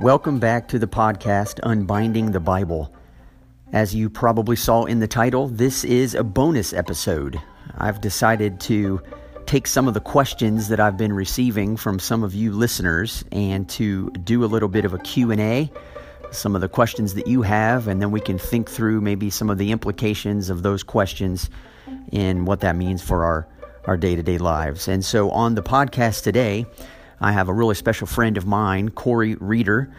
Welcome back to the podcast Unbinding the Bible. As you probably saw in the title, this is a bonus episode. I've decided to take some of the questions that I've been receiving from some of you listeners and to do a little bit of a Q&A, some of the questions that you have and then we can think through maybe some of the implications of those questions and what that means for our our day-to-day lives. And so on the podcast today, I have a really special friend of mine, Corey Reeder.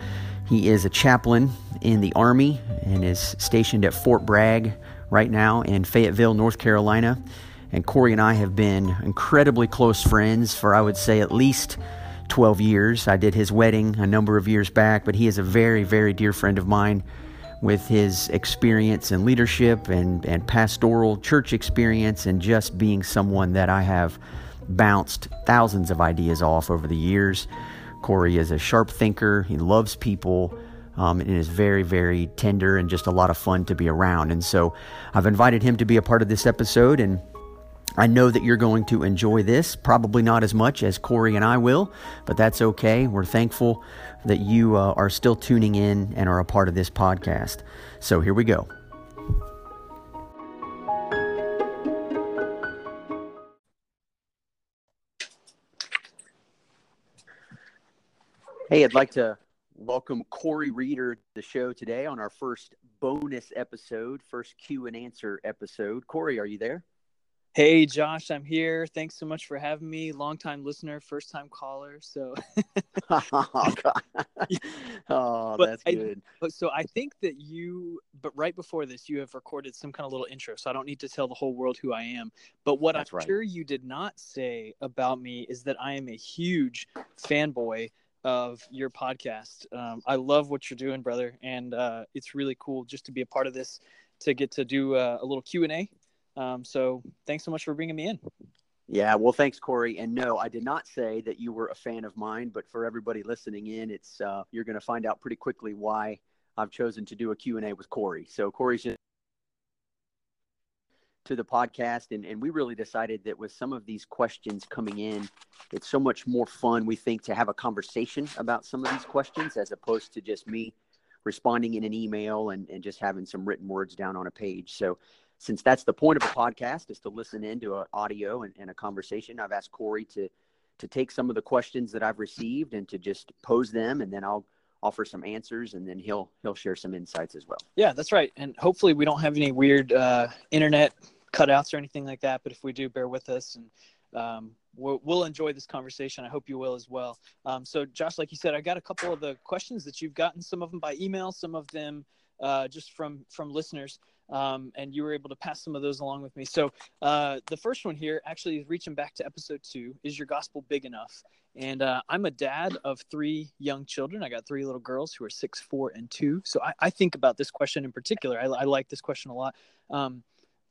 He is a chaplain in the Army and is stationed at Fort Bragg right now in Fayetteville, North Carolina. And Corey and I have been incredibly close friends for, I would say, at least 12 years. I did his wedding a number of years back, but he is a very, very dear friend of mine with his experience in leadership and, and pastoral church experience and just being someone that I have bounced thousands of ideas off over the years. Corey is a sharp thinker, he loves people. Um, and is very, very tender and just a lot of fun to be around. And so I've invited him to be a part of this episode, and I know that you're going to enjoy this, probably not as much as Corey and I will, but that's okay. We're thankful that you uh, are still tuning in and are a part of this podcast. So here we go. Hey, I'd like to welcome Corey Reeder to the show today on our first bonus episode, first Q and answer episode. Corey, are you there? Hey, Josh, I'm here. Thanks so much for having me. Longtime listener, first time caller. So, oh, oh that's I, good. so I think that you, but right before this, you have recorded some kind of little intro. So I don't need to tell the whole world who I am. But what that's I'm right. sure you did not say about me is that I am a huge fanboy of your podcast. Um, I love what you're doing, brother, and uh, it's really cool just to be a part of this, to get to do uh, a little Q and A. Um, so thanks so much for bringing me in. Yeah, well, thanks, Corey. And no, I did not say that you were a fan of mine, but for everybody listening in, it's uh, you're going to find out pretty quickly why I've chosen to do a Q and A with Corey. So Corey's just to the podcast and, and we really decided that with some of these questions coming in it's so much more fun we think to have a conversation about some of these questions as opposed to just me responding in an email and, and just having some written words down on a page. So since that's the point of a podcast is to listen into an audio and, and a conversation i've asked corey to to take some of the questions that i've received and to just pose them and then i'll offer some answers and then he'll he'll share some insights as well yeah that's right and hopefully we don't have any weird uh, internet cutouts or anything like that. But if we do, bear with us and um, we'll, we'll, enjoy this conversation. I hope you will as well. Um, so, Josh, like you said, I got a couple of the questions that you've gotten. Some of them by email, some of them uh, just from from listeners. Um, and you were able to pass some of those along with me. So uh, the first one here actually is reaching back to episode two. Is your gospel big enough? And uh, I'm a dad of three young children. I got three little girls who are six, four, and two. So I, I think about this question in particular. I, I like this question a lot. Um,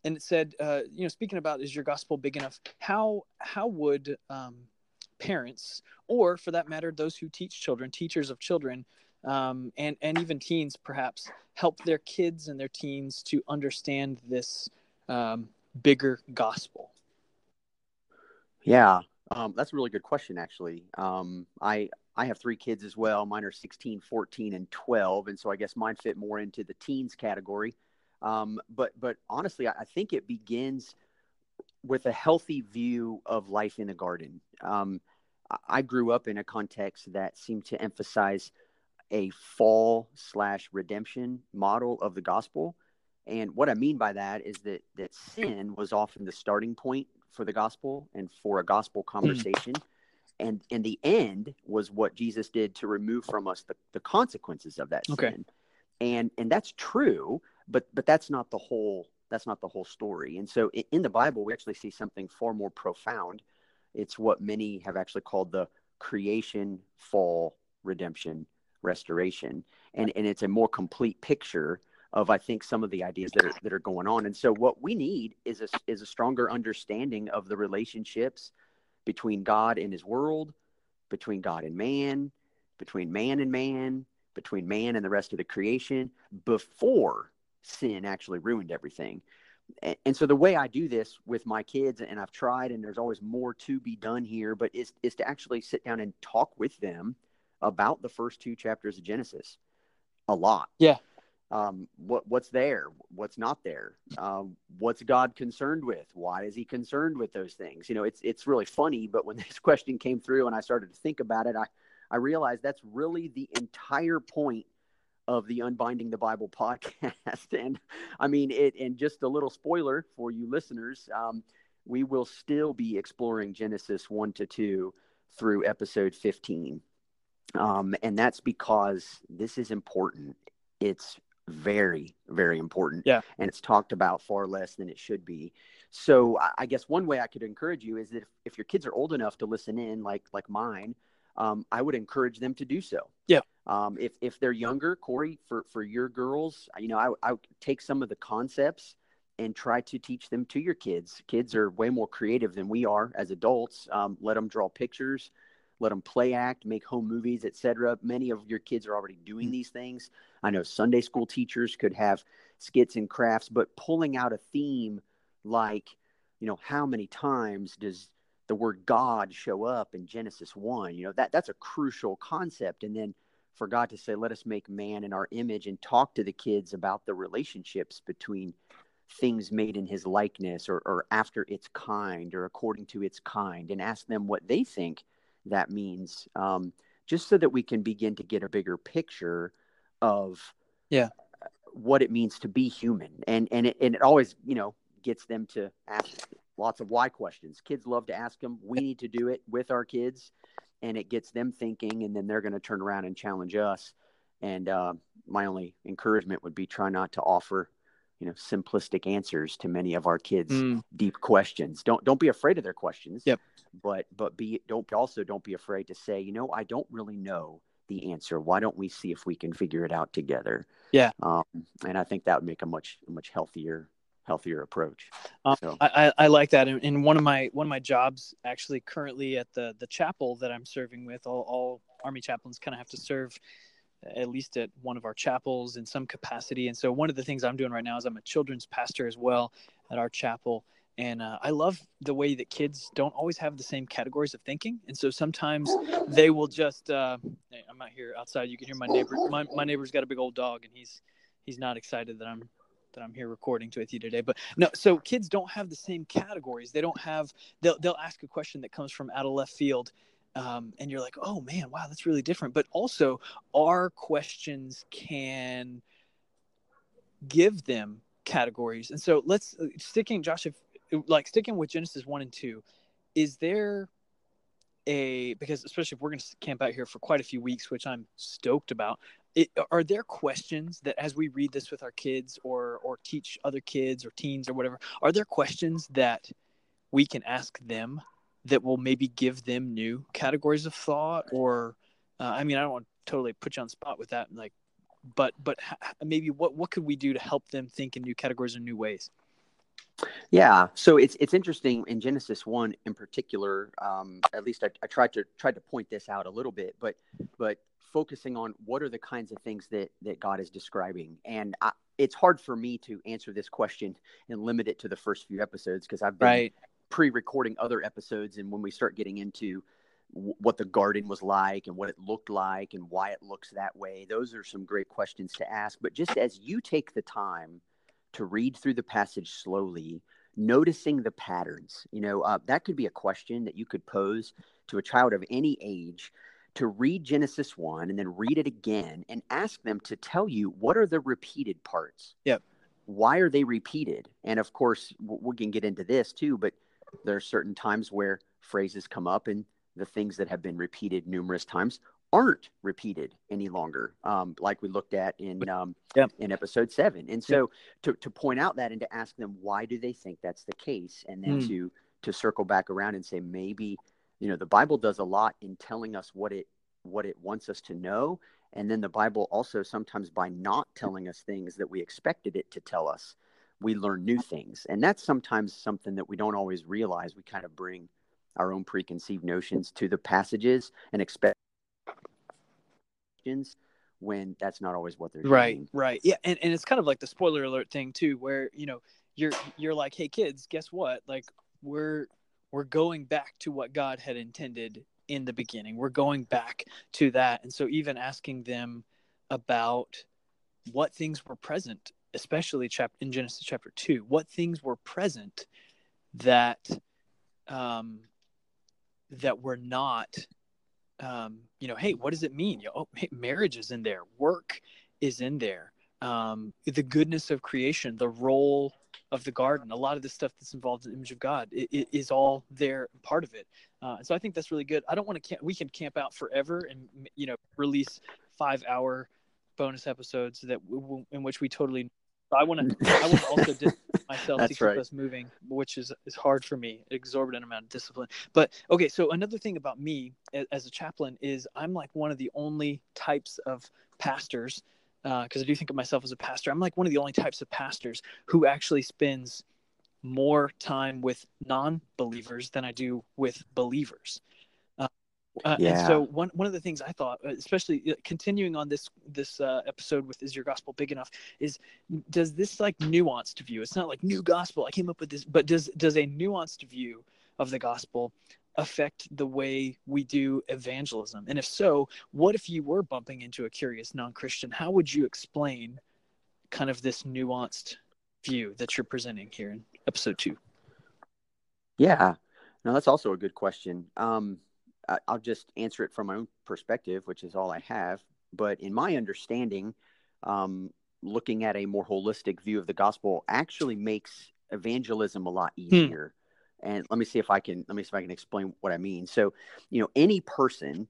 and it said, uh, you know, speaking about is your gospel big enough? How how would um, parents, or for that matter, those who teach children, teachers of children, um, and and even teens, perhaps help their kids and their teens to understand this um, bigger gospel? Yeah, um, that's a really good question, actually. Um, I I have three kids as well. Mine are 16, 14, and 12, and so I guess mine fit more into the teens category. Um, but but honestly, I, think it begins with a healthy view of life in the garden. Um, I grew up in a context that seemed to emphasize a fall slash redemption model of the gospel. And what I mean by that is that that sin was often the starting point for the gospel and for a gospel hmm. conversation. Mm. And and the end was what Jesus did to remove from us the, the consequences of that okay. sin. And and that's true but but that's not the whole that's not the whole story and so in, in the bible we actually see something far more profound it's what many have actually called the creation fall redemption restoration and and it's a more complete picture of I think some of the ideas that are that are going on. And so what we need is a is a stronger understanding of the relationships between God and his world, between God and man, between man and man, between man and the rest of the creation before sin actually ruined everything. And, and so the way I do this with my kids, and I've tried, and there's always more to be done here, but is is to actually sit down and talk with them about the first two chapters of Genesis? A lot. Yeah. Um, what what's there? What's not there? Um, what's God concerned with? Why is He concerned with those things? You know, it's it's really funny. But when this question came through and I started to think about it, I I realized that's really the entire point of the Unbinding the Bible podcast. and I mean, it. And just a little spoiler for you listeners. Um, we will still be exploring Genesis 1 to 2 through episode 15. Um, and that's because this is important. It's very, very important. Yeah. And it's talked about far less than it should be. So I guess one way I could encourage you is that if, if your kids are old enough to listen in, like like mine, um, I would encourage them to do so. Yeah. Um, if if they're younger, Corey, for for your girls, you know, I I would take some of the concepts and try to teach them to your kids. Kids are way more creative than we are as adults. Um, let them draw pictures, let them play act, make home movies, etc. Many of your kids are already doing mm-hmm. these things. I know Sunday school teachers could have skits and crafts, but pulling out a theme like, you know, how many times does the word God show up in Genesis 1? You know, that that's a crucial concept. And then for God to say, let us make man in our image and talk to the kids about the relationships between things made in his likeness or, or after its kind or according to its kind and ask them what they think that means um, just so that we can begin to get a bigger picture of yeah. what it means to be human. And and it, and it always you know gets them to ask lots of why questions. Kids love to ask them we need to do it with our kids. And it gets them thinking and then they're going to turn around and challenge us. And uh, my only encouragement would be try not to offer you know simplistic answers to many of our kids mm. deep questions. Don't don't be afraid of their questions. Yep. But but be don't also don't be afraid to say you know i don't really know the answer. Why don't we see if we can figure it out together? Yeah. Um, and i think that would make a much much healthier healthier approach. Um, so. I, I like that. And one of my one of my jobs actually currently at the the chapel that i'm serving with all, all army chaplains kind of have to serve at least at one of our chapels in some capacity. And so one of the things I'm doing right now is I'm a children's pastor as well at our chapel. And uh, I love the way that kids don't always have the same categories of thinking. And so sometimes they will just, uh, hey, I'm out here outside. You can hear my neighbor. My, my neighbor's got a big old dog and he's, he's not excited that I'm, that I'm here recording with you today. But no, so kids don't have the same categories. They don't have, they'll, they'll ask a question that comes from out of left field um, and you're like, oh man, wow, that's really different. But also, our questions can give them categories. And so let's uh, sticking, Josh, if like sticking with Genesis one and two, is there a because especially if we're going to camp out here for quite a few weeks, which I'm stoked about. It, are there questions that as we read this with our kids or or teach other kids or teens or whatever, are there questions that we can ask them that will maybe give them new categories of thought or uh, i mean i don't want to totally put you on spot with that like but but maybe what what could we do to help them think in new categories or new ways? Yeah. So it's it's interesting in genesis 1 in particular um, at least I, I tried to tried to point this out a little bit but but focusing on what are the kinds of things that that god is describing. And I, it's hard for me to answer this question and limit it to the first few episodes because i've been right pre-recording other episodes and when we start getting into w- what the garden was like and what it looked like and why it looks that way those are some great questions to ask. But just as you take the time to read through the passage slowly noticing the patterns you know uh, that could be a question that you could pose to a child of any age to read genesis 1 and then read it again and ask them to tell you what are the repeated parts. Yep. Why are they repeated? And of course we can get into this too but there are certain times where phrases come up and the things that have been repeated numerous times aren't repeated any longer, um, like we looked at in um, yep. in episode seven. And so yep. to, to point out that and to ask them why do they think that's the case, and then mm. to to circle back around and say maybe you know the Bible does a lot in telling us what it what it wants us to know, and then the Bible also sometimes by not telling us things that we expected it to tell us we learn new things. And that's sometimes something that we don't always realize. We kind of bring our own preconceived notions to the passages and expect when that's not always what they're doing. right doing. right yeah and, and it's kind of like the spoiler alert thing too where you know you're you're like hey kids guess what like we're we're going back to what god had intended in the beginning. We're going back to that. And so even asking them about what things were present, especially chapter in Genesis chapter two, what things were present that um, that were not um, you know, hey, what does it mean? You know, oh, hey, marriage is in there, work is in there, um, the goodness of creation, the role of the garden, a lot of the stuff that's involved in the image of God it, it is all there, part of it. Uh, so I think that's really good. I don't want to camp. We can camp out forever and you know release five hour bonus episodes that w- in which we totally. I want to. I want to also distance myself to keep right. us moving, which is is hard for me. Exorbitant amount of discipline. But okay, so another thing about me as a chaplain is I'm like one of the only types of pastors because uh, I do think of myself as a pastor. I'm like one of the only types of pastors who actually spends more time with non-believers than I do with believers. Uh, uh, yeah. And so one one of the things I thought, especially uh, continuing on this this uh, episode with "Is Your Gospel Big Enough?" is does this like nuanced view? It's not like new gospel. I came up with this, but does does a nuanced view of the gospel affect the way we do evangelism? And if so, what if you were bumping into a curious non Christian? How would you explain kind of this nuanced view that you're presenting here in episode two? Yeah, no, that's also a good question. Um, I'll just answer it from my own perspective, which is all I have. But in my understanding, um, looking at a more holistic view of the gospel actually makes evangelism a lot hmm. easier. And let me see if I can let me see if I can explain what I mean. So, you know, any person,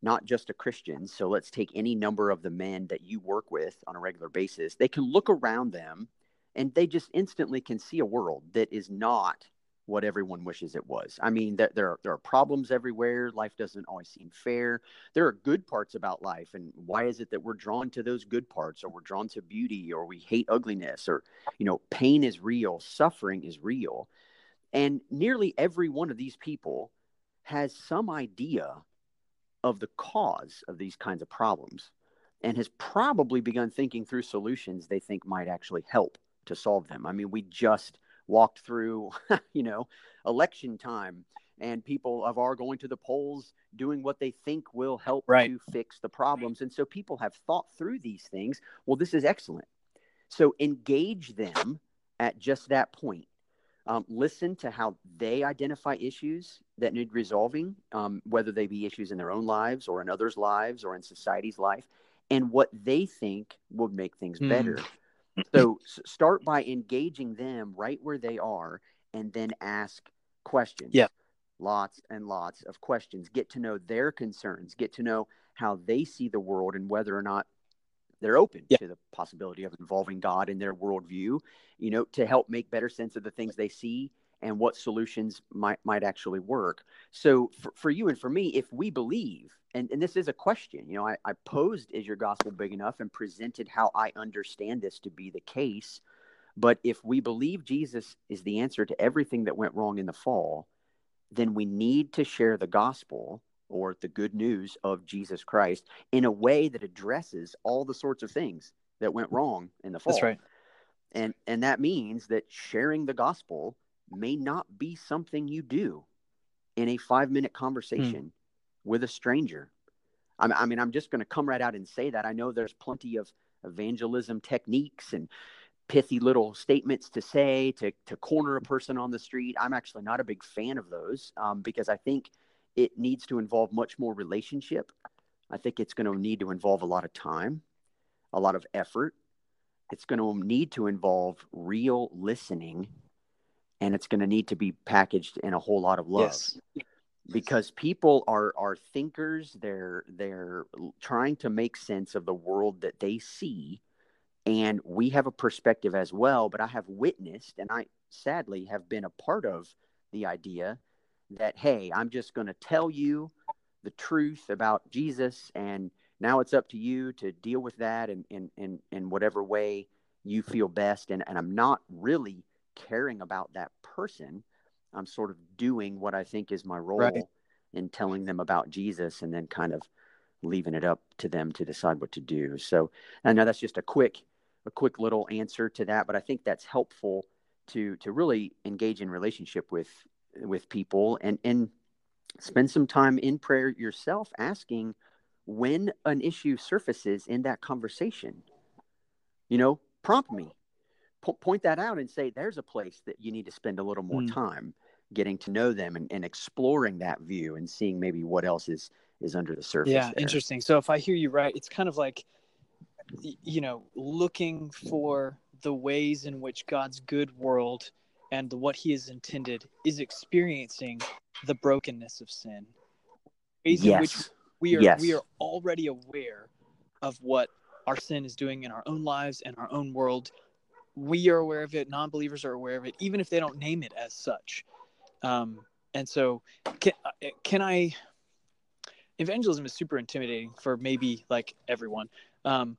not just a Christian, so let's take any number of the men that you work with on a regular basis, they can look around them and they just instantly can see a world that is not what everyone wishes it was. I mean, there, there, are, there are problems everywhere. Life doesn't always seem fair. There are good parts about life. And why is it that we're drawn to those good parts or we're drawn to beauty or we hate ugliness or, you know, pain is real, suffering is real. And nearly every one of these people has some idea of the cause of these kinds of problems and has probably begun thinking through solutions they think might actually help to solve them. I mean, we just walked through, you know, election time and people of are going to the polls doing what they think will help right. to fix the problems. And so people have thought through these things. Well, this is excellent. So engage them at just that point um, listen to how they identify issues that need resolving, um, whether they be issues in their own lives or in others' lives or in society's life, and what they think would make things mm. better. So start by engaging them right where they are and then ask questions. Yeah. Lots and lots of questions. Get to know their concerns, get to know how they see the world and whether or not they're open yeah. to the possibility of involving God in their worldview, you know, to help make better sense of the things they see and what solutions might might actually work. So for, for you and for me, if we believe, and, and this is a question, you know, I, I posed is your gospel big enough and presented how I understand this to be the case. But if we believe Jesus is the answer to everything that went wrong in the fall, then we need to share the gospel or the good news of Jesus Christ in a way that addresses all the sorts of things that went wrong in the fall. That's right. And and that means that sharing the gospel may not be something you do in a 5-minute conversation hmm. with a stranger. I I mean I'm just going to come right out and say that I know there's plenty of evangelism techniques and pithy little statements to say to, to corner a person on the street. I'm actually not a big fan of those um, because I think it needs to involve much more relationship. I think it's going to need to involve a lot of time, a lot of effort. It's going to need to involve real listening, and it's going to need to be packaged in a whole lot of love. Yes. Because people are are thinkers, they're they're trying to make sense of the world that they see, and we have a perspective as well. But I have witnessed, and I sadly have been a part of the idea that, hey, I'm just going to tell you the truth about Jesus, and now it's up to you to deal with that in, in, in, in whatever way you feel best. And, and I'm not really caring about that person. I'm sort of doing what I think is my role right. in telling them about Jesus and then kind of leaving it up to them to decide what to do. So I know that's just a quick a quick little answer to that, but I think that's helpful to to really engage in relationship with with people and and spend some time in prayer yourself asking when an issue surfaces in that conversation you know prompt me po- point that out and say there's a place that you need to spend a little more mm. time getting to know them and, and exploring that view and seeing maybe what else is is under the surface yeah there. interesting so if i hear you right it's kind of like you know looking for the ways in which god's good world and what he has intended is experiencing the brokenness of sin ways yes. in which we are yes. we are already aware of what our sin is doing in our own lives and our own world we are aware of it non-believers are aware of it even if they don't name it as such um, and so can, uh, can i evangelism is super intimidating for maybe like everyone um,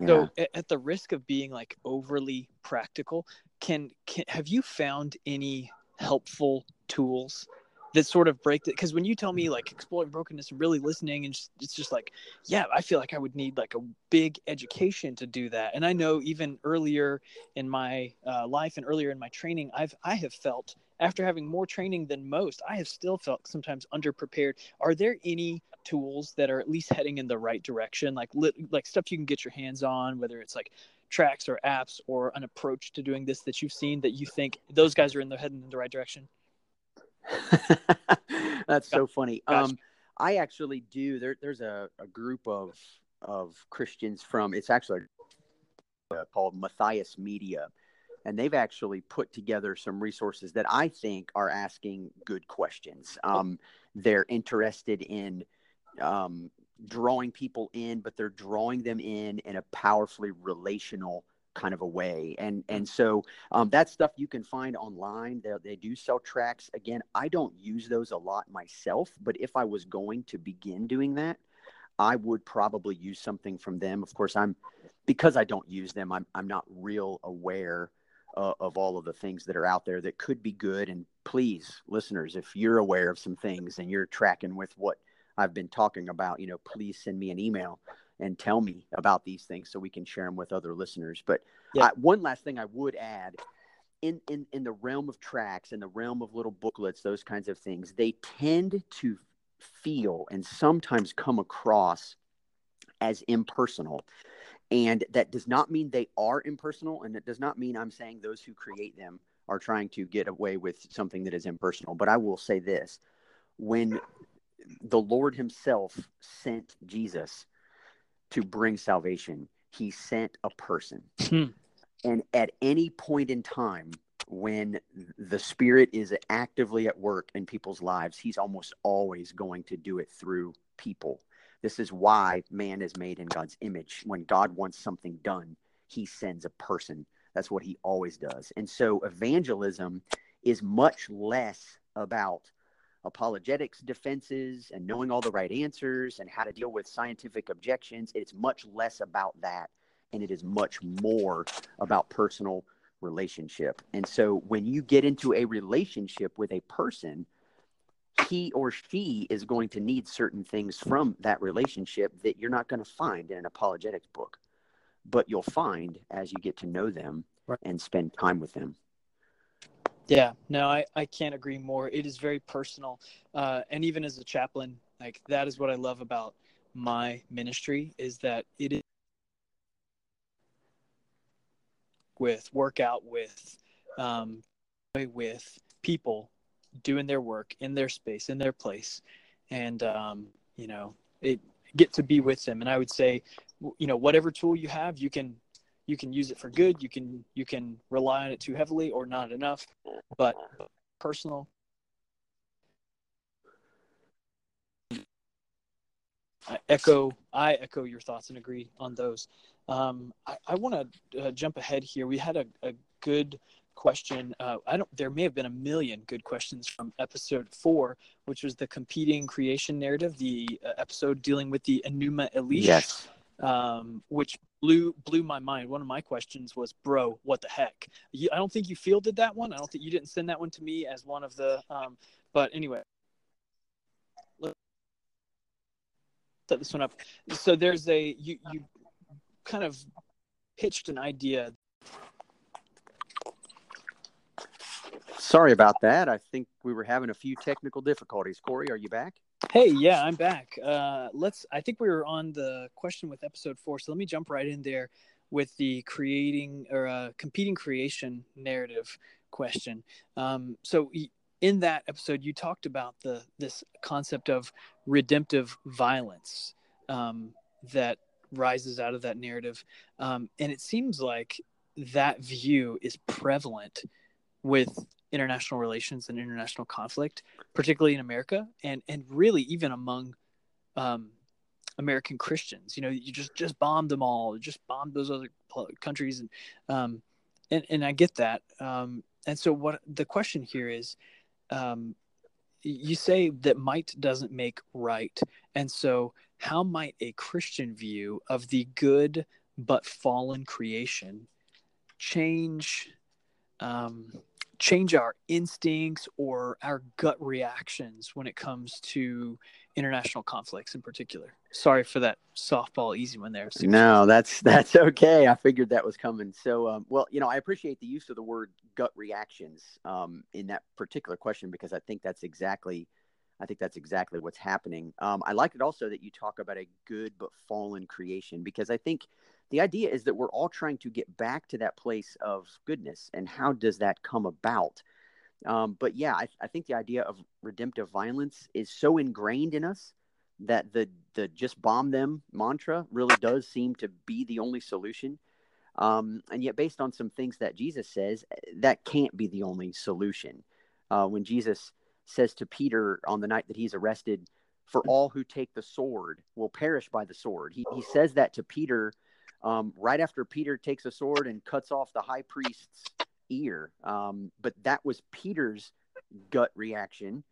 yeah. so at, at the risk of being like overly practical can, can have you found any helpful tools that sort of break it because when you tell me like exploring brokenness and really listening and just, it's just like yeah i feel like i would need like a big education to do that. And i know even earlier in my uh, life and earlier in my training i've i have felt after having more training than most i have still felt sometimes underprepared. Are there any tools that are at least heading in the right direction? Like like stuff you can get your hands on whether it's like tracks or apps or an approach to doing this that you've seen that you think those guys are in the heading in the right direction That's so funny. Um, I actually do. There, there's a, a group of of Christians from. It's actually uh, called Matthias Media, and they've actually put together some resources that I think are asking good questions. Um, they're interested in um, drawing people in, but they're drawing them in in a powerfully relational kind of a way. And and so um, that stuff you can find online. They, they do sell tracks. Again, I don't use those a lot myself, but if I was going to begin doing that, I would probably use something from them. Of course, I'm because I don't use them. I'm I'm not real aware uh, of all of the things that are out there that could be good. And please, listeners, if you're aware of some things and you're tracking with what I've been talking about, you know, please send me an email and tell me about these things so we can share them with other listeners. But yeah. one last thing I would add in, in, in the realm of tracks, in the realm of little booklets, those kinds of things, they tend to feel and sometimes come across as impersonal. And that does not mean they are impersonal. And it does not mean I'm saying those who create them are trying to get away with something that is impersonal. But I will say this when the Lord Himself sent Jesus to bring salvation. He sent a person. Hmm. And at any point in time, when the Spirit is actively at work in people's lives, He's almost always going to do it through people. This is why man is made in God's image. When God wants something done, He sends a person. That's what He always does. And so evangelism is much less about apologetics defenses and knowing all the right answers and how to deal with scientific objections. It's much less about that and it is much more about personal relationship. And so when you get into a relationship with a person, he or she is going to need certain things from that relationship that you're not going to find in an apologetics book, but you'll find as you get to know them right. and spend time with them. Yeah, no, I, I can't agree more. It is very personal. Uh, and even as a chaplain, like that is what I love about my ministry is that it is with workout with um, with people doing their work in their space in their place and um, you know it get to be with them and i would say you know whatever tool you have you can you can use it for good you can you can rely on it too heavily or not enough but personal I echo I echo your thoughts and agree on those. Um, I, I want to uh, jump ahead here. We had a, a good question. Uh, I don't. There may have been a million good questions from episode four, which was the competing creation narrative, the uh, episode dealing with the Enuma Elish. Yes um, which blew blew my mind. One of my questions was, "Bro, what the heck?" You, I don't think you fielded that one. I don't think you didn't send that one to me as one of the. Um, but anyway, let's set this one up. So there's a you you kind of pitched an idea Sorry about that. I think we were having a few technical difficulties. Corey, are you back? Hey, yeah, I'm back. Uh, let's. I think we were on the question with episode four, so let me jump right in there with the creating or uh, competing creation narrative question. Um, so in that episode, you talked about the this concept of redemptive violence um, that rises out of that narrative, um, and it seems like that view is prevalent with international relations and international conflict, particularly in America, and and really even among um, American Christians. You know, you just just bombed them all, just bombed those other countries, and um, and and I get that. Um, and so, what the question here is, um, you say that might doesn't make right, and so how might a Christian view of the good but fallen creation change um, change our instincts or our gut reactions when it comes to international conflicts in particular. Sorry for that softball easy one there. No, that's that's okay. I figured that was coming. So, um, well, you know, I appreciate the use of the word gut reactions um, in that particular question because I think that's exactly, I think that's exactly what's happening. Um, I like it also that you talk about a good but fallen creation because I think the idea is that we're all trying to get back to that place of goodness, and how does that come about? Um, but yeah, I, I, think the idea of redemptive violence is so ingrained in us that the the just bomb them mantra really does seem to be the only solution. Um, and yet, based on some things that Jesus says, that can't be the only solution. Uh, when Jesus says to Peter on the night that he's arrested, "For all who take the sword will perish by the sword," he he says that to Peter um, right after Peter takes a sword and cuts off the high priest's ear. Um, but that was Peter's gut reaction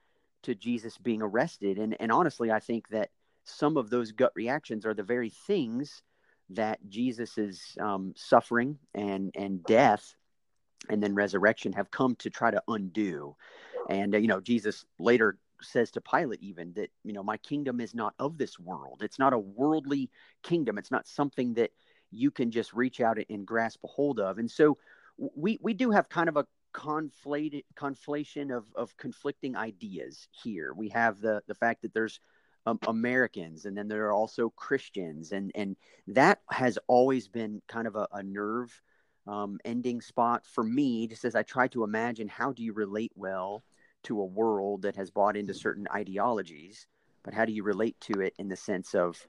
to Jesus being arrested. And, and honestly, I think that some of those gut reactions are the very things that Jesus's um, suffering and, and death and then resurrection have come to try to undo. And, uh, you know, Jesus later says to Pilate, even that, you know, my kingdom is not of this world. It's not a worldly kingdom. It's not something that you can just reach out and grasp a hold of. And so we we do have kind of a conflated conflation of of conflicting ideas here. We have the the fact that there's um, Americans and then there are also Christians and and that has always been kind of a, a nerve um, ending spot for me just as I try to imagine how do you relate well to a world that has bought into certain ideologies but how do you relate to it in the sense of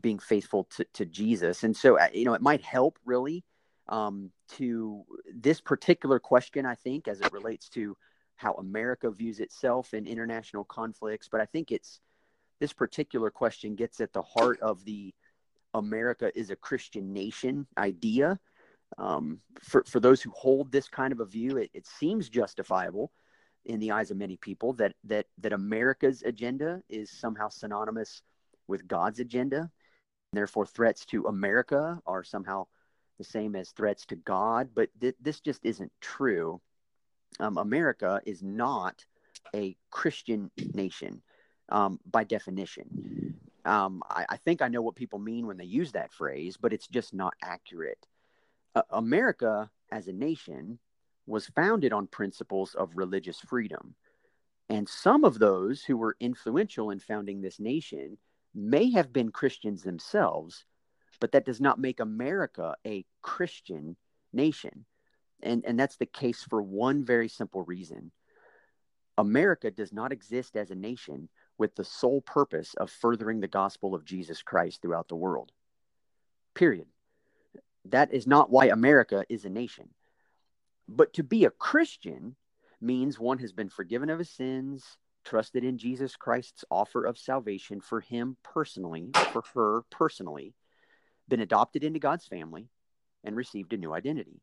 being faithful to, to Jesus. And so, uh, you know, it might help really um, to this particular question, I think, as it relates to how America views itself in international conflicts. But I think it's this particular question gets at the heart of the America is a Christian nation idea. Um, for, for those who hold this kind of a view, it, it seems justifiable in the eyes of many people that, that, that America's agenda is somehow synonymous with God's agenda therefore threats to America are somehow the same as threats to God. But th- this just isn't true. Um, America is not a Christian nation um, by definition. Um, I, I, think I know what people mean when they use that phrase, but it's just not accurate. Uh, America as a nation was founded on principles of religious freedom. And some of those who were influential in founding this nation may have been Christians themselves, but that does not make America a Christian nation. And, and that's the case for one very simple reason America does not exist as a nation with the sole purpose of furthering the gospel of Jesus Christ throughout the world. Period. That is not why America is a nation. But to be a Christian means one has been forgiven of his sins, trusted in Jesus Christ's offer of salvation for him personally, for her personally, been adopted into God's family, and received a new identity.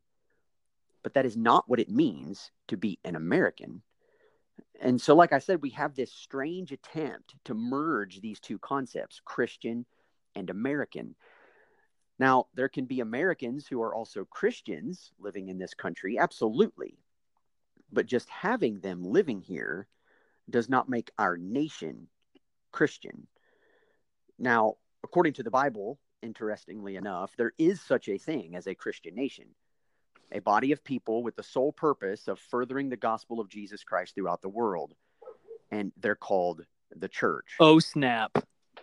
But that is not what it means to be an American. And so, like I said, we have this strange attempt to merge these two concepts, Christian and American. Now, there can be Americans who are also Christians living in this country, absolutely. But just having them living here does not make our nation Christian. Now, according to the Bible, interestingly enough, there is such a thing as a Christian nation. a body of people with the sole purpose of furthering the gospel of Jesus Christ throughout the world. And they're called the church. Oh, snap.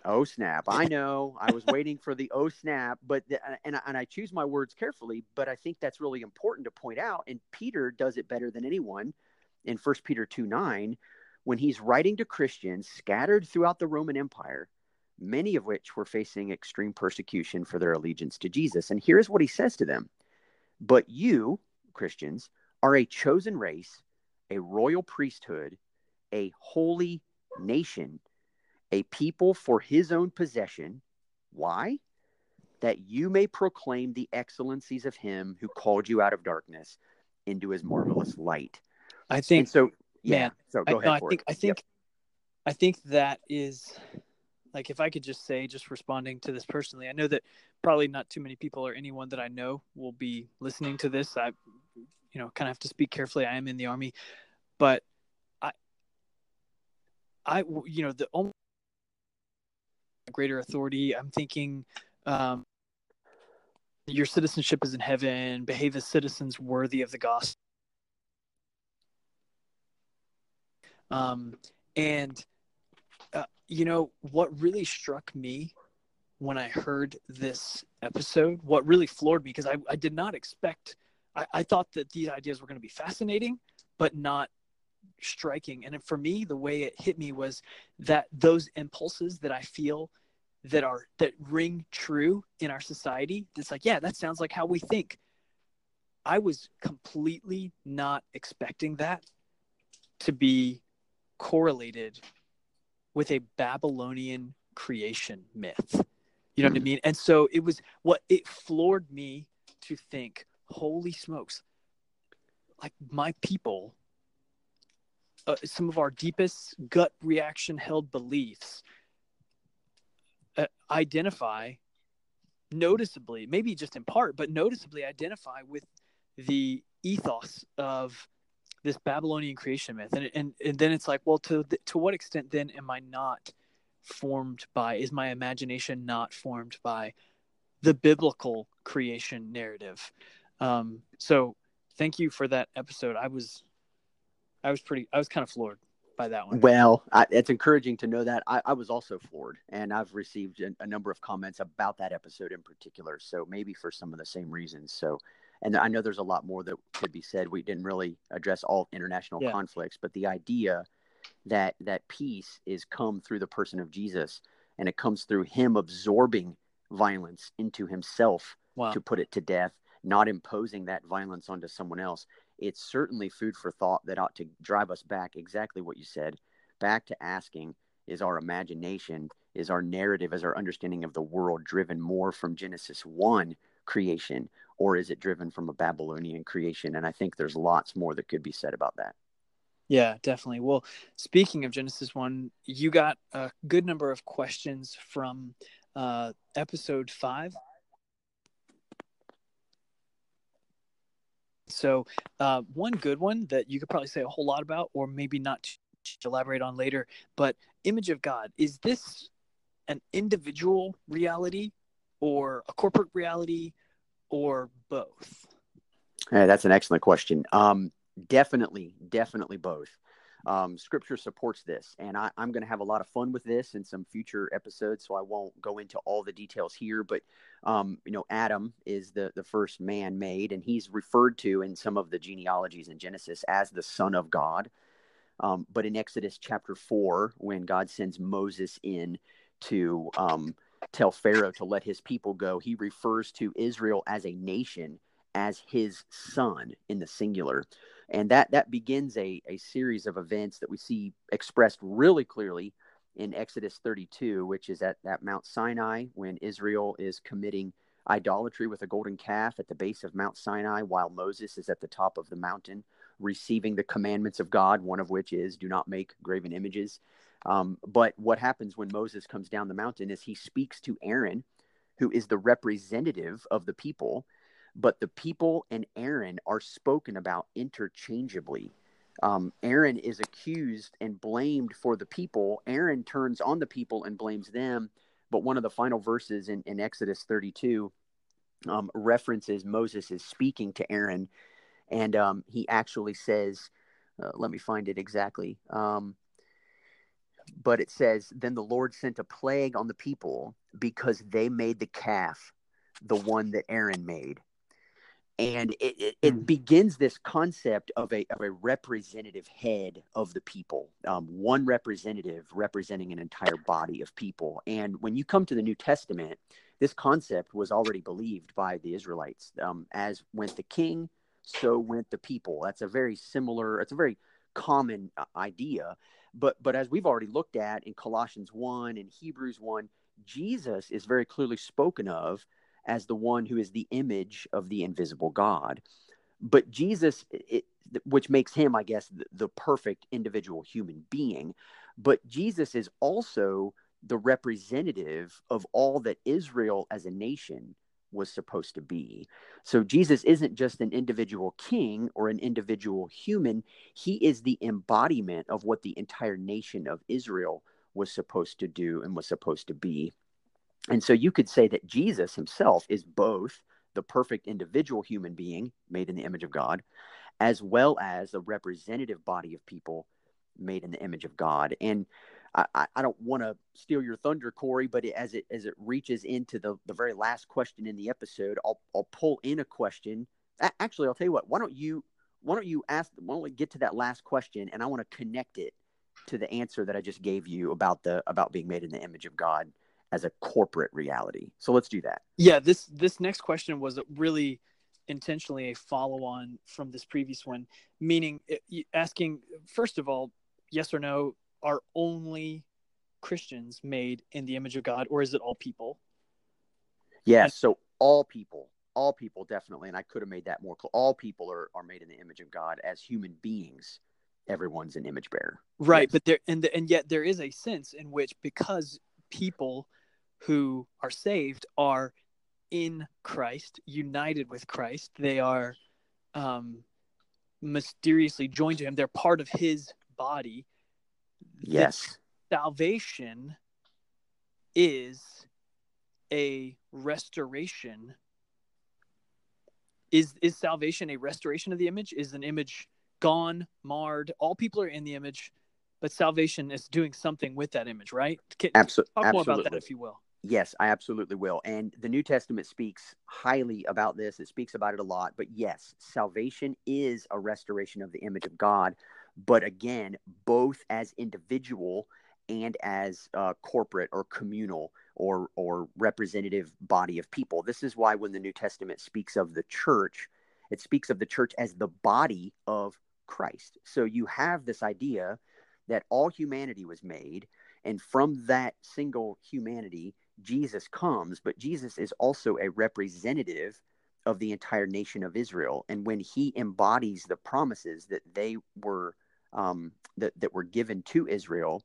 Oh snap! I know. I was waiting for the oh snap, but the, and and I choose my words carefully. But I think that's really important to point out. And Peter does it better than anyone in First Peter two nine, when he's writing to Christians scattered throughout the Roman Empire, many of which were facing extreme persecution for their allegiance to Jesus. And here's what he says to them: But you, Christians, are a chosen race, a royal priesthood, a holy nation a people for his own possession. Why? That you may proclaim the excellencies of him who called you out of darkness into his marvelous light. I think and so. Yeah. Man, so go I, ahead. No, I think. It. I think. Yep. I think that is like if I could just say, just responding to this personally, I know that probably not too many people or anyone that I know will be listening to this. I, you know, kind of have to speak carefully. I am in the army, but I, I, you know, the only greater authority. I'm thinking um, your citizenship is in heaven, behave as citizens worthy of the gospel. Um, and, uh, you know, what really struck me when I heard this episode, what really floored me, because I, I did not expect, I, I thought that these ideas were going to be fascinating, but not striking. And for me, the way it hit me was that those impulses that I feel that are that ring true in our society it's like yeah that sounds like how we think i was completely not expecting that to be correlated with a babylonian creation myth. You know what i mean? And so it was what it floored me to think holy smokes like my people uh, some of our deepest gut reaction held beliefs uh, identify noticeably, maybe just in part, but noticeably identify with the ethos of this Babylonian creation myth. And, and, and then it's like, well, to, to what extent then am I not formed by, is my imagination not formed by the biblical creation narrative? Um, so thank you for that episode. I was, I was pretty, I was kind of floored by that one. Well, I, it's encouraging to know that. I, I, was also floored, and I've received a, a, number of comments about that episode in particular. So maybe for some of the same reasons. So, and I know there's a lot more that could be said. We didn't really address all international yeah. conflicts, but the idea that that peace is come through the person of Jesus, and it comes through Him absorbing violence into Himself wow. to put it to death, not imposing that violence onto someone else it's certainly food for thought that ought to drive us back exactly what you said back to asking is our imagination is our narrative is our understanding of the world driven more from genesis 1 creation or is it driven from a babylonian creation? And i think there's lots more that could be said about that. Yeah definitely. Well speaking of genesis 1 you got a good number of questions from uh, episode 5 So, uh, one good one that you could probably say a whole lot about, or maybe not elaborate on later, but image of God is this an individual reality or a corporate reality or both? Hey, that's an excellent question. Um, definitely, definitely both. Um, scripture supports this, and I, am going to have a lot of fun with this in some future episodes, so I won't go into all the details here. But um, you know, Adam is the the first man made, and he's referred to in some of the genealogies in Genesis as the Son of God. Um, but in Exodus chapter four, when God sends Moses in to um, tell Pharaoh to let his people go, he refers to Israel as a nation as his son in the singular. And that that begins a, a series of events that we see expressed really clearly in exodus 32 which is at, at mount sinai when israel is committing idolatry with a golden calf at the base of mount sinai while moses is at the top of the mountain receiving the commandments of god one of which is do not make graven images um, but what happens when moses comes down the mountain is he speaks to aaron who is the representative of the people but the people and Aaron are spoken about interchangeably. Um, Aaron is accused and blamed for the people. Aaron turns on the people and blames them. But one of the final verses in, in Exodus 32 um, references Moses is speaking to Aaron, and um, he actually says, uh, "Let me find it exactly." Um, but it says, "Then the Lord sent a plague on the people because they made the calf, the one that Aaron made." and it, it, it mm. begins this concept of a, of a representative head of the people um, one representative representing an entire body of people and when you come to the new testament this concept was already believed by the israelites um, as went the king so went the people that's a very similar it's a very common uh, idea but but as we've already looked at in colossians 1 and hebrews 1 jesus is very clearly spoken of as the one who is the image of the invisible God. But Jesus, it, which makes him, I guess, the, the perfect individual human being. But Jesus is also the representative of all that Israel as a nation was supposed to be. So Jesus isn't just an individual king or an individual human, he is the embodiment of what the entire nation of Israel was supposed to do and was supposed to be. And so you could say that Jesus himself is both the perfect individual human being made in the image of God, as well as the representative body of people made in the image of God. And I, I don't want to steal your thunder, Corey, but as it as it reaches into the, the very last question in the episode, I'll I'll pull in a question. Actually, I'll tell you what. Why don't you why don't you ask? Why don't we get to that last question, and I want to connect it to the answer that I just gave you about the about being made in the image of God as a corporate reality. So let's do that. Yeah, this this next question was really intentionally a follow on from this previous one, meaning eh, asking first of all, yes or no, are only Christians made in the image of God, or is it all people? Yes, and- so all people, all people definitely, and I could have made that more clear. All people are are made in the image of God as human beings. Everyone's an image bearer, right? Yes. But there and the, and yet there is a sense in which because people who are saved are in Christ, united with Christ. They are um, mysteriously joined to Him. They're part of His body. Yes. Salvation is a restoration. Is is salvation a restoration of the image? Is an image gone, marred? All people are in the image, but salvation is doing something with that image, right? Can, Absolutely. Talk more about that, if you will. Yes, I absolutely will. And the New Testament speaks highly about this. It speaks about it a lot. But yes, salvation is a restoration of the image of God. But again, both as individual and as uh, corporate or communal or, or representative body of people. This is why when the New Testament speaks of the church, it speaks of the church as the body of Christ. So you have this idea that all humanity was made. And from that single humanity, Jesus comes, but Jesus is also a representative of the entire nation of Israel. And when he embodies the promises that they were um, that, that were given to Israel,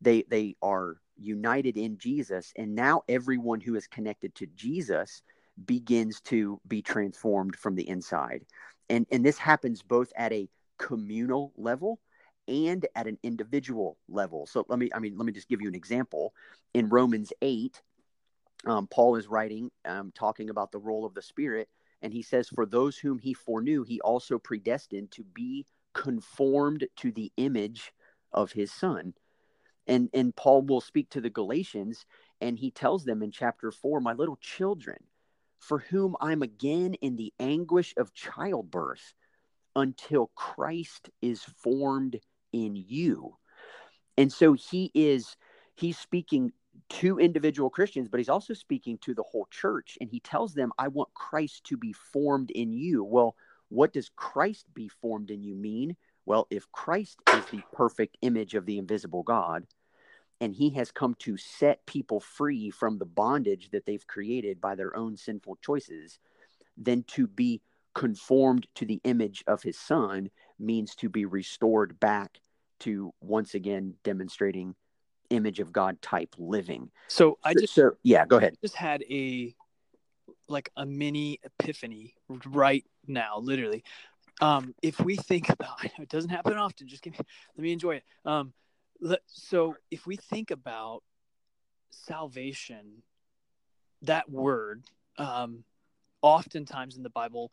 they they are united in Jesus. And now everyone who is connected to Jesus begins to be transformed from the inside. And and this happens both at a communal level and at an individual level. So let me I mean let me just give you an example. In Romans 8, um, Paul is writing, um, talking about the role of the Spirit, and he says, For those whom he foreknew, he also predestined to be conformed to the image of his Son. And, and Paul will speak to the Galatians, and he tells them in chapter 4, My little children, for whom I'm again in the anguish of childbirth until Christ is formed in you. And so he is he's speaking to individual Christians, but he's also speaking to the whole church. And he tells them, I want Christ to be formed in you. Well, what does Christ be formed in you mean? Well, if Christ is the perfect image of the invisible God, and he has come to set people free from the bondage that they've created by their own sinful choices, then to be conformed to the image of his son means to be restored back to once again demonstrating image of God type living. So I just so, yeah, go ahead. Just had a like a mini epiphany right now, literally. Um, if we think about it doesn't happen often, just give me, let me enjoy it. Um, let, so if we think about salvation, that word, um, oftentimes in the Bible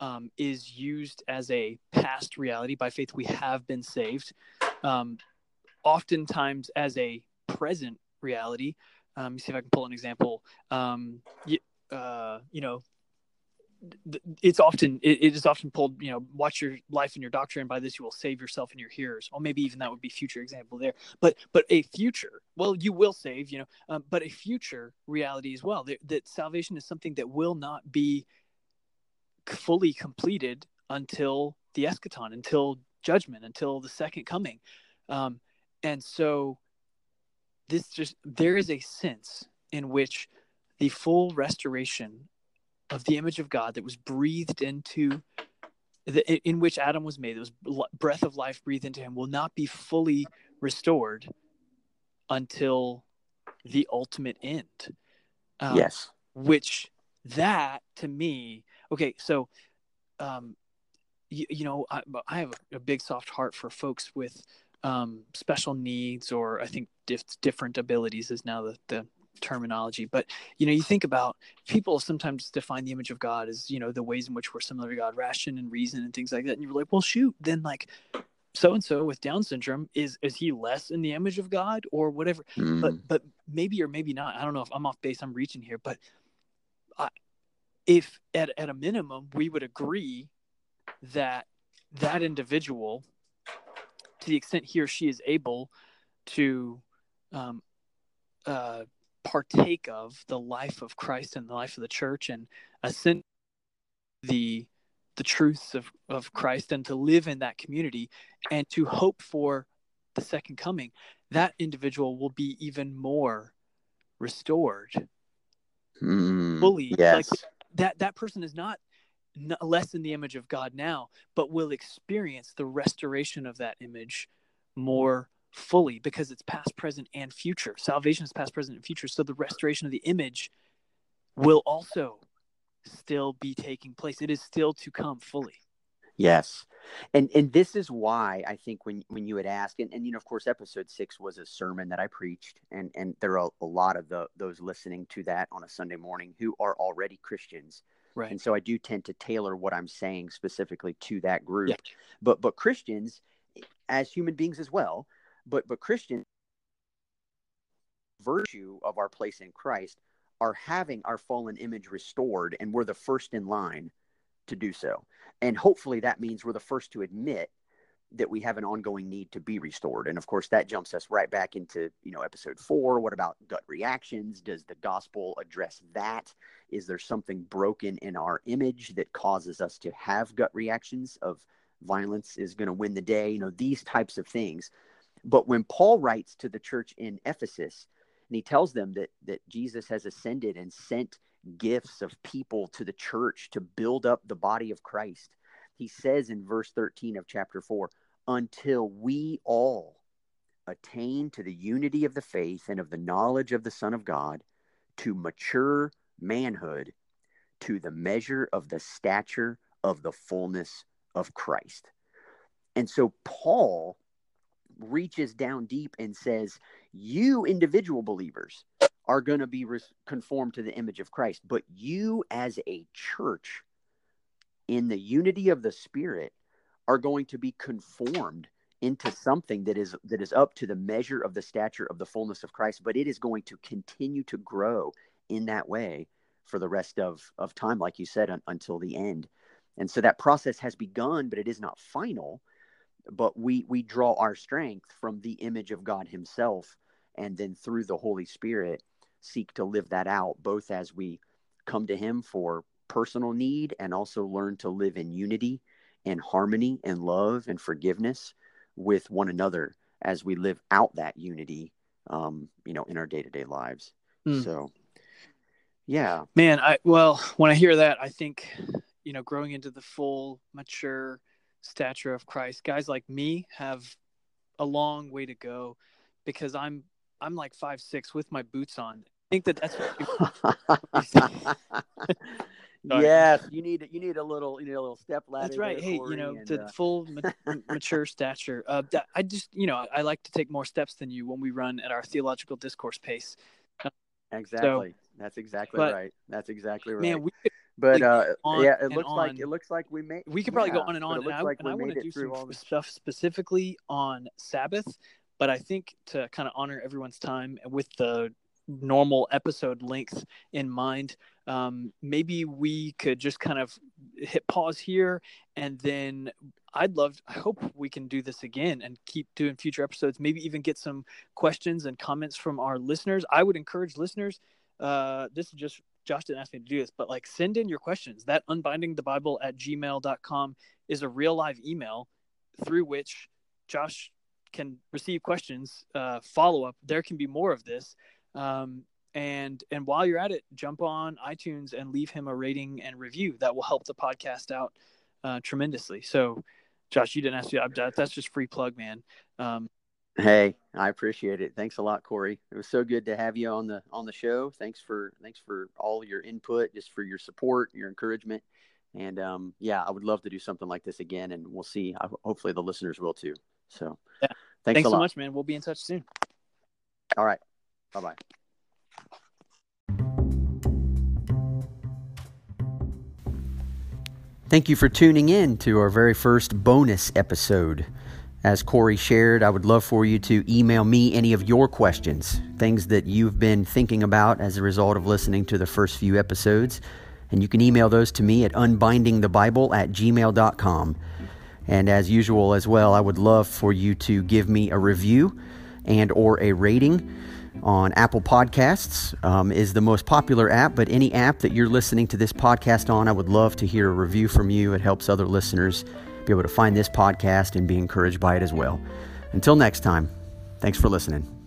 um, is used as a past reality. By faith, we have been saved. Um, oftentimes as a present reality. Um, let me see if I can pull an example. Um, you, uh, you know, it's often it, it is often pulled you know watch your life and your doctrine by this you will save yourself and your hearers or maybe even that would be future example there but but a future well you will save you know um, but a future reality as well that, that salvation is something that will not be fully completed until the eschaton until judgment until the second coming um, and so this just there is a sense in which the full restoration of the image of God that was breathed into the, in which Adam was made, that was breath of life breathed into him, will not be fully restored until the ultimate end. Um, yes. Which that to me, okay, so, um, you, you know, I, I have a big soft heart for folks with um, special needs or I think dif- different abilities is now the, the terminology. But you know, you think about people sometimes define the image of God as you know the ways in which we're similar to God, ration and reason and things like that. And you're like, well, shoot, then like so and so with Down syndrome is is he less in the image of God or whatever? Mm. But but maybe or maybe not. I don't know if I'm off base. I'm reaching here, but I, if at at a minimum we would agree that that individual to the extent he or she is able to um, uh, partake of the life of Christ and the life of the church and ascend the the truths of, of Christ and to live in that community and to hope for the second coming, that individual will be even more restored mm, fully. Yes. Like that that person is not less in the image of God now, but will experience the restoration of that image more fully because it's past, present, and future. Salvation is past, present, and future. So the restoration of the image will also still be taking place. It is still to come fully. Yes. And and this is why I think when when you had asked, and, and you know, of course, episode six was a sermon that I preached, and and there are a, a lot of the those listening to that on a Sunday morning who are already Christians Right. And so I do tend to tailor what I'm saying specifically to that group. Yeah. But but Christians eh, as human beings as well, but but Christians virtue of our place in Christ are having our fallen image restored and we're the first in line to do so. And hopefully that means we're the first to admit that we have an ongoing need to be restored. And of course that jumps us right back into you know episode four. What about gut reactions? Does the gospel address that? Is there something broken in our image that causes us to have gut reactions of violence is going to win the day? You know these types of things. But when paul writes to the church in ephesus and he tells them that that jesus has ascended and sent gifts of people to the church to build up the body of christ he says in verse 13 of chapter 4 until we all attain to the unity of the faith and of the knowledge of the Son of God, to mature manhood, to the measure of the stature of the fullness of Christ. And so Paul reaches down deep and says, You individual believers are going to be conformed to the image of Christ, but you as a church in the unity of the spirit are going to be conformed into something that is that is up to the measure of the stature of the fullness of Christ but it is going to continue to grow in that way for the rest of of time like you said un, until the end. And so that process has begun but it is not final. But we we draw our strength from the image of God himself and then through the holy spirit seek to live that out both as we come to him for personal need and also learn to live in unity and harmony and love and forgiveness with one another as we live out that unity um, you know in our day-to-day lives. Mm. so yeah. Man i well when i hear that i think you know growing into the full mature stature of christ guys like me have a long way to go because i'm i'm like five six with my boots on. I think that that's yes, you need you need a little you need a little step ladder. That's right. Hey, you know, and, the uh... full ma- mature stature. Uh, I just you know I like to take more steps than you when we run at our theological discourse pace. exactly. So, That's exactly but, right. That's exactly right. Man, we could, but uh, yeah, it looks like it looks like we made. We could probably yeah, go on and on, and I, like and I want to do some all stuff specifically on Sabbath. But I think to kind of honor everyone's time with the normal episode length in mind, um, maybe we could just kind of hit pause here, and then I'd love. I hope we can do this again and keep doing future episodes. Maybe even get some questions and comments from our listeners. I would encourage listeners. Uh, this is just Josh didn't ask me to do this, but like send in your questions. That unbinding the Bible at gmail.com is a real live email through which Josh can receive questions, uh, follow up. There can be more of this. Um, and and while you're at it, jump on iTunes and leave him a rating and review. That will help the podcast out uh, tremendously. So, Josh, you didn't ask you. That's just free plug, man. Um, Hey, I appreciate it. Thanks a lot, Corey. It was so good to have you on the on the show. Thanks for thanks for all your input, just for your support, your encouragement, and um, yeah, I would love to do something like this again, and we'll see. Hopefully, the listeners will too. So, yeah, thanks, thanks so lot. much, man. We'll be in touch soon. All right, bye bye. Thank you for tuning in to our very first bonus episode. As Corey shared, I would love for you to email me any of your questions, things that you've been thinking about as a result of listening to the first few episodes. And you can email those to me at unbindingthebible at gmail.com. And as usual as well, I would love for you to give me a review and or a rating on Apple Podcasts um, is the most popular app, but any app that you're listening to this podcast on, I would love to hear a review from you. It helps other listeners be able to find this podcast and be encouraged by it as well. Until next time, thanks for listening.